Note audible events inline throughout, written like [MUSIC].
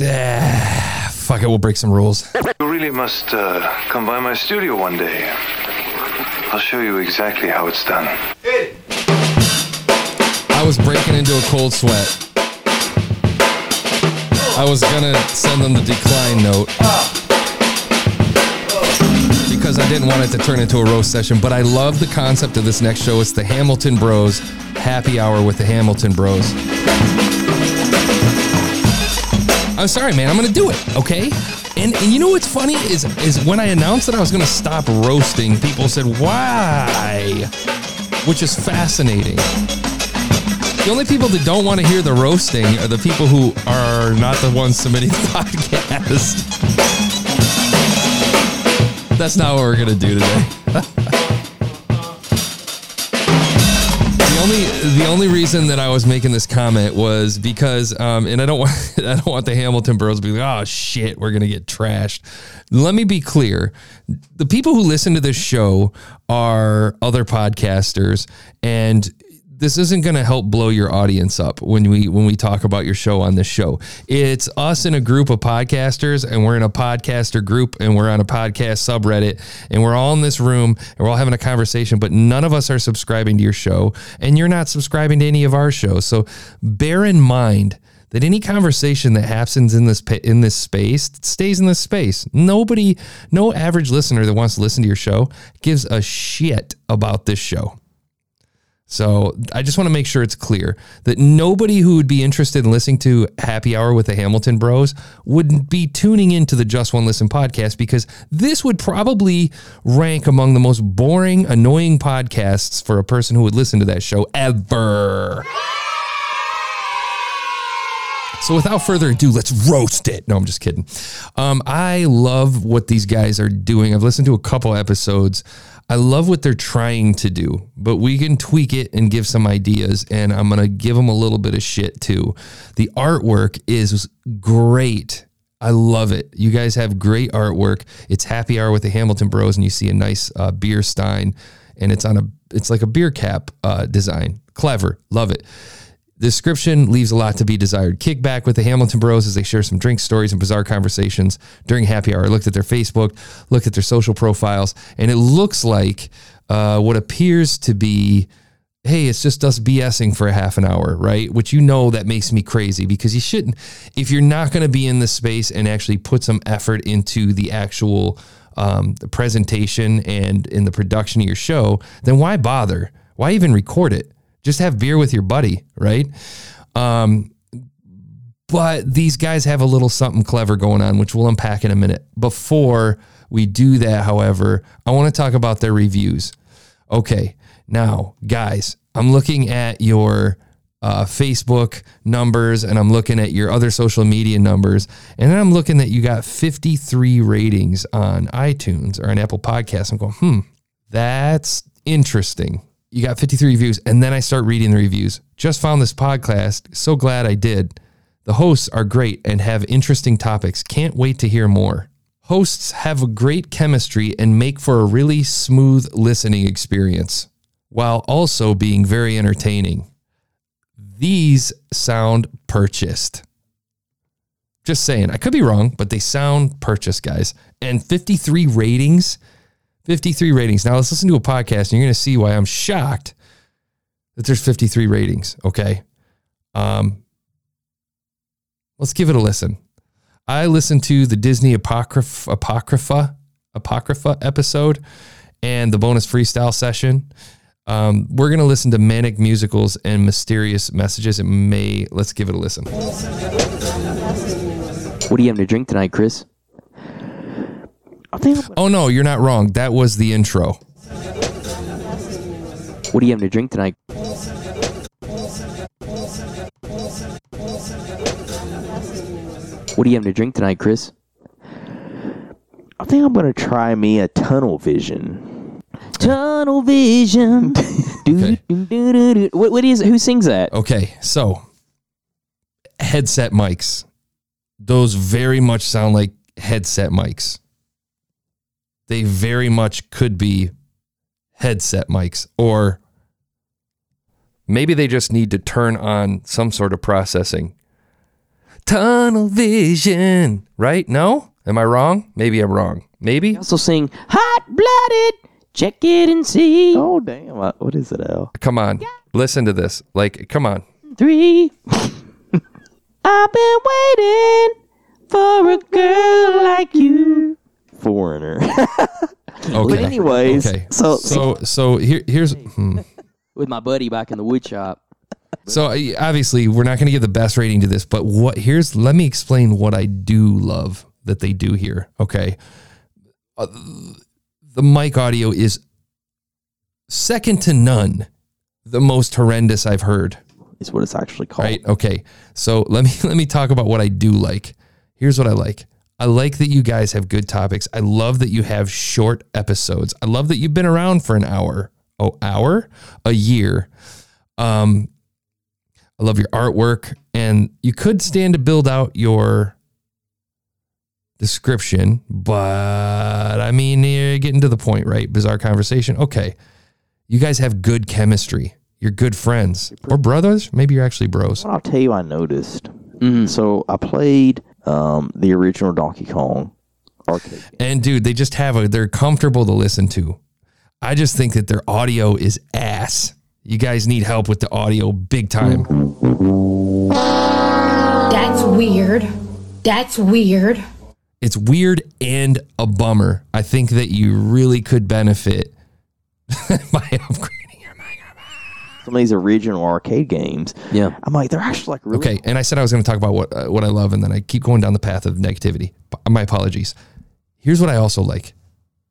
Ah, fuck it, we'll break some rules. You really must uh, come by my studio one day. I'll show you exactly how it's done. I was breaking into a cold sweat. I was gonna send them the decline note because I didn't want it to turn into a roast session. But I love the concept of this next show. It's the Hamilton Bros Happy Hour with the Hamilton Bros. I'm sorry, man. I'm gonna do it. Okay. And, and you know what's funny is is when I announced that I was gonna stop roasting, people said why, which is fascinating. The only people that don't want to hear the roasting are the people who are not the ones submitting the [LAUGHS] podcast. That's not what we're gonna do today. [LAUGHS] the only the only reason that I was making this comment was because, um, and I don't [LAUGHS] want I don't want the Hamilton Bros to be like, oh shit, we're gonna get trashed. Let me be clear: the people who listen to this show are other podcasters, and this isn't going to help blow your audience up when we when we talk about your show on this show. It's us in a group of podcasters and we're in a podcaster group and we're on a podcast subreddit and we're all in this room and we're all having a conversation but none of us are subscribing to your show and you're not subscribing to any of our shows. So bear in mind that any conversation that happens in this in this space stays in this space. Nobody, no average listener that wants to listen to your show gives a shit about this show. So I just want to make sure it's clear that nobody who would be interested in listening to Happy Hour with the Hamilton Bros would be tuning into the Just One Listen podcast because this would probably rank among the most boring, annoying podcasts for a person who would listen to that show ever. So without further ado, let's roast it. No, I'm just kidding. Um, I love what these guys are doing. I've listened to a couple episodes. I love what they're trying to do, but we can tweak it and give some ideas. And I'm going to give them a little bit of shit too. The artwork is great. I love it. You guys have great artwork. It's happy hour with the Hamilton Bros, and you see a nice uh, beer stein, and it's on a it's like a beer cap uh, design. Clever, love it. Description leaves a lot to be desired. Kick back with the Hamilton Bros as they share some drink stories and bizarre conversations during happy hour. I looked at their Facebook, looked at their social profiles, and it looks like uh, what appears to be hey, it's just us BSing for a half an hour, right? Which you know that makes me crazy because you shouldn't, if you're not going to be in this space and actually put some effort into the actual um, the presentation and in the production of your show, then why bother? Why even record it? Just have beer with your buddy, right? Um, but these guys have a little something clever going on, which we'll unpack in a minute. Before we do that, however, I want to talk about their reviews. Okay, now, guys, I'm looking at your uh, Facebook numbers and I'm looking at your other social media numbers, and then I'm looking that you got 53 ratings on iTunes or on Apple Podcasts. I'm going, hmm, that's interesting. You got 53 reviews, and then I start reading the reviews. Just found this podcast. So glad I did. The hosts are great and have interesting topics. Can't wait to hear more. Hosts have a great chemistry and make for a really smooth listening experience while also being very entertaining. These sound purchased. Just saying, I could be wrong, but they sound purchased, guys. And 53 ratings. 53 ratings. Now let's listen to a podcast and you're going to see why I'm shocked that there's 53 ratings. Okay. Um, let's give it a listen. I listened to the Disney Apocrypha, Apocrypha, Apocrypha episode and the bonus freestyle session. Um, we're going to listen to manic musicals and mysterious messages. It may, let's give it a listen. What do you have to drink tonight, Chris? I Oh, no, you're not wrong. That was the intro. What are you having to drink tonight? What are you having to drink tonight, Chris? I think I'm gonna try me a tunnel vision. Tunnel vision. [LAUGHS] Okay. What, what is? Who sings that? Okay, so headset mics. Those very much sound like headset mics. They very much could be headset mics, or maybe they just need to turn on some sort of processing. tunnel vision, right? No? Am I wrong? Maybe I'm wrong. Maybe? Also sing hot blooded. Check it and see. Oh damn! What is it, Al? Come on. Listen to this. Like, come on. Three. [LAUGHS] I've been waiting for a girl like you. Foreigner. [LAUGHS] Okay. but anyways, Okay. so So so here here's hmm. With my buddy back in the wood shop. so obviously we're not going to give the best rating to this, but what here's let me explain what I do love that they do here. Okay. Uh, the mic audio is second to none the most horrendous I've heard. is what it's actually called. Right? Okay. So let me [LAUGHS] let me talk about what I do like. Here's what I like. I like that you guys have good topics. I love that you have short episodes. I love that you've been around for an hour. Oh, hour? A year. Um I love your artwork and you could stand to build out your description, but I mean, you're getting to the point, right? Bizarre conversation. Okay. You guys have good chemistry. You're good friends or brothers. Maybe you're actually bros. What I'll tell you, I noticed. Mm-hmm. So I played um, the original Donkey Kong arcade. game. And dude, they just have a, they're comfortable to listen to. I just think that their audio is ass. You guys need help with the audio big time. That's weird. That's weird. It's weird and a bummer. I think that you really could benefit [LAUGHS] by upgrading your mic. Of these original arcade games. Yeah. I'm like, they're actually like really. Okay, and I said I was going to talk about what uh, what I love, and then I keep going down the path of negativity. My apologies. Here's what I also like.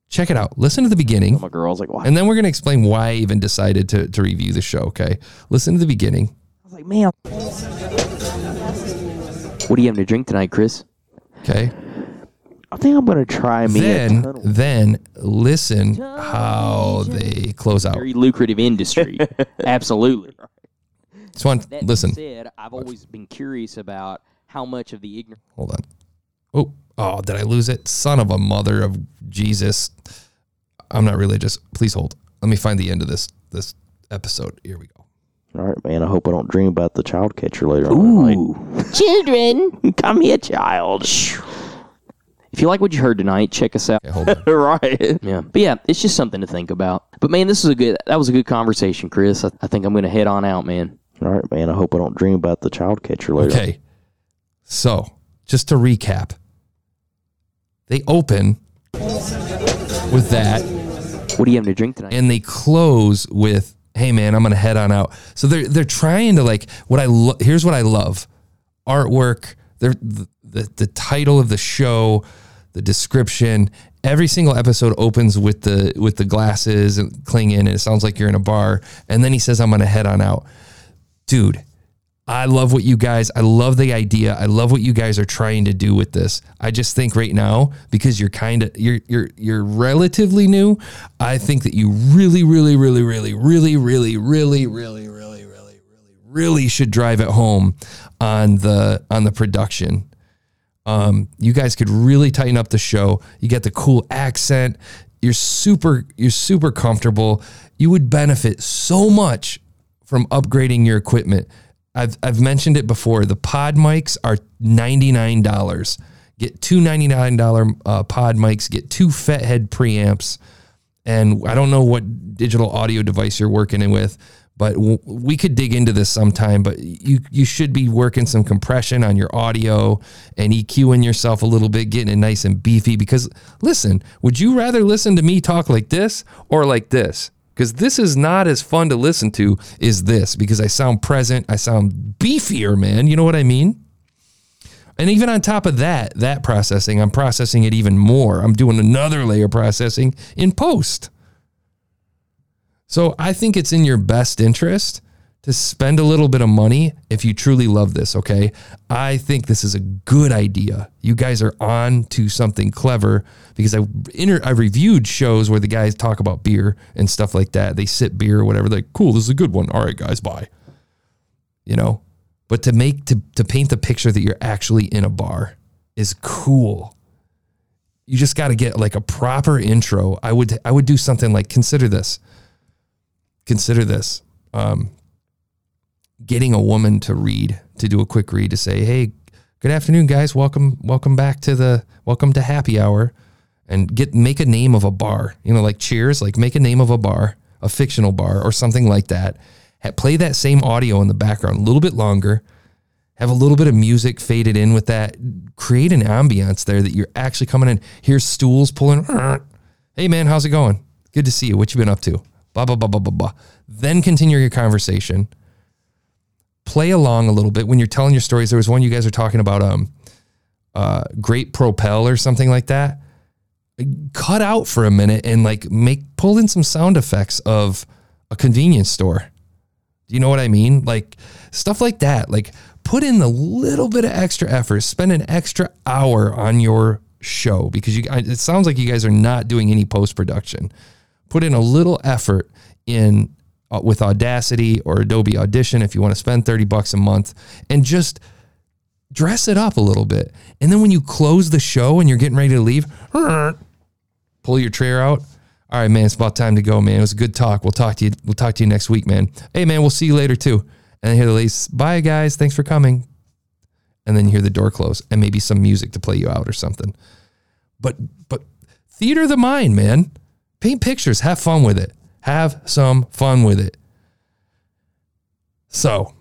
Check it out. Listen to the beginning. My girl's like, why? And then we're going to explain why I even decided to, to review the show, okay? Listen to the beginning. I was like, man, What are you having to drink tonight, Chris? Okay. I think I'm gonna try me Then tunnel. then listen how they close out. Very lucrative industry. [LAUGHS] Absolutely. Just one That listen. said, I've always been curious about how much of the ignorant. Hold on. Oh, oh, did I lose it? Son of a mother of Jesus. I'm not religious. Please hold. Let me find the end of this this episode. Here we go. All right, man. I hope I don't dream about the child catcher later on. Ooh. [LAUGHS] Children. [LAUGHS] Come here, child. If you like what you heard tonight, check us out. Okay, hold on. [LAUGHS] right. Yeah. But yeah, it's just something to think about. But man, this is a good that was a good conversation, Chris. I, I think I'm gonna head on out, man. All right, man. I hope I don't dream about the child catcher later. Okay. So, just to recap, they open with that What are you having to drink tonight? and they close with hey man i'm gonna head on out so they're they're trying to like what i lo- here's what i love artwork they're, the, the the title of the show the description every single episode opens with the with the glasses and clinging and it sounds like you're in a bar and then he says i'm gonna head on out dude I love what you guys, I love the idea. I love what you guys are trying to do with this. I just think right now, because you're kind of you're you're you're relatively new, I think that you really, really, really, really, really, really, really, really, really, really, really, really should drive it home on the on the production. Um, you guys could really tighten up the show. You get the cool accent. You're super, you're super comfortable. You would benefit so much from upgrading your equipment. I've I've mentioned it before. The pod mics are ninety nine dollars. Get two ninety nine dollar uh, pod mics. Get two Fethead preamps, and I don't know what digital audio device you're working in with, but w- we could dig into this sometime. But you you should be working some compression on your audio and EQing yourself a little bit, getting it nice and beefy. Because listen, would you rather listen to me talk like this or like this? Because this is not as fun to listen to as this because I sound present, I sound beefier, man. You know what I mean? And even on top of that, that processing, I'm processing it even more. I'm doing another layer processing in post. So I think it's in your best interest to spend a little bit of money if you truly love this, okay? I think this is a good idea. You guys are on to something clever because I inter- I reviewed shows where the guys talk about beer and stuff like that. They sip beer or whatever. They're like, cool, this is a good one. All right, guys, bye. You know? But to make to to paint the picture that you're actually in a bar is cool. You just got to get like a proper intro. I would I would do something like consider this. Consider this. Um, getting a woman to read, to do a quick read, to say, "Hey, good afternoon, guys. Welcome, welcome back to the welcome to happy hour, and get make a name of a bar. You know, like Cheers. Like make a name of a bar, a fictional bar, or something like that. Play that same audio in the background a little bit longer. Have a little bit of music faded in with that. Create an ambiance there that you're actually coming in. Here's stools pulling. Hey man, how's it going? Good to see you. What you been up to? Blah blah blah blah blah blah. Then continue your conversation play along a little bit when you're telling your stories. There was one you guys are talking about, um, uh, Great Propel or something like that. Cut out for a minute and like make pull in some sound effects of a convenience store. Do you know what I mean? Like stuff like that. Like put in a little bit of extra effort. Spend an extra hour on your show because you. It sounds like you guys are not doing any post production. Put in a little effort in uh, with Audacity or Adobe Audition if you want to spend 30 bucks a month and just dress it up a little bit. And then when you close the show and you're getting ready to leave, [LAUGHS] pull your chair out. All right, man, it's about time to go, man. It was a good talk. We'll talk to you. We'll talk to you next week, man. Hey, man, we'll see you later too. And then hear the ladies, bye, guys. Thanks for coming. And then you hear the door close and maybe some music to play you out or something. But but theater of the mind, man. Paint pictures. Have fun with it. Have some fun with it. So,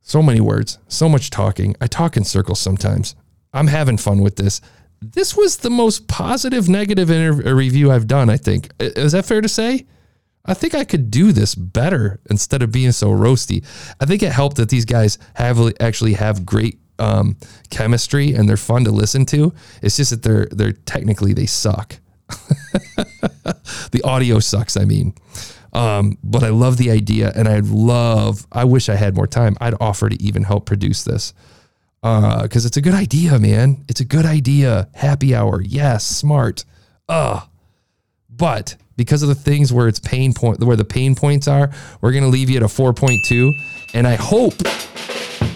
so many words, so much talking. I talk in circles sometimes. I'm having fun with this. This was the most positive negative inter- review I've done, I think. Is that fair to say? I think I could do this better instead of being so roasty. I think it helped that these guys have actually have great um, chemistry and they're fun to listen to. It's just that they're they're technically they suck. [LAUGHS] the audio sucks. I mean, um, but I love the idea, and I'd love. I wish I had more time. I'd offer to even help produce this because it's a good idea, man. It's a good idea. Happy hour, yes, smart. Uh but because of the things where it's pain point, where the pain points are, we're gonna leave you at a four point two. And I hope,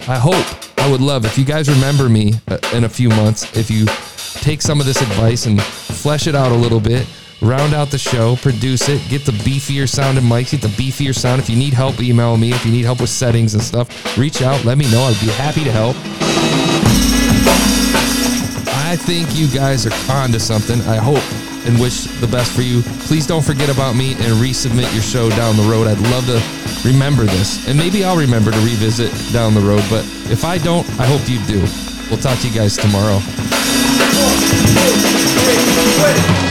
I hope, I would love if you guys remember me uh, in a few months. If you take some of this advice and flesh it out a little bit, round out the show, produce it, get the beefier sounding mics, get the beefier sound. If you need help, email me. If you need help with settings and stuff, reach out. Let me know. I'd be happy to help. I think you guys are onto something. I hope and wish the best for you. Please don't forget about me and resubmit your show down the road. I'd love to remember this. And maybe I'll remember to revisit down the road. But if I don't, I hope you do. We'll talk to you guys tomorrow. Two, three, ready.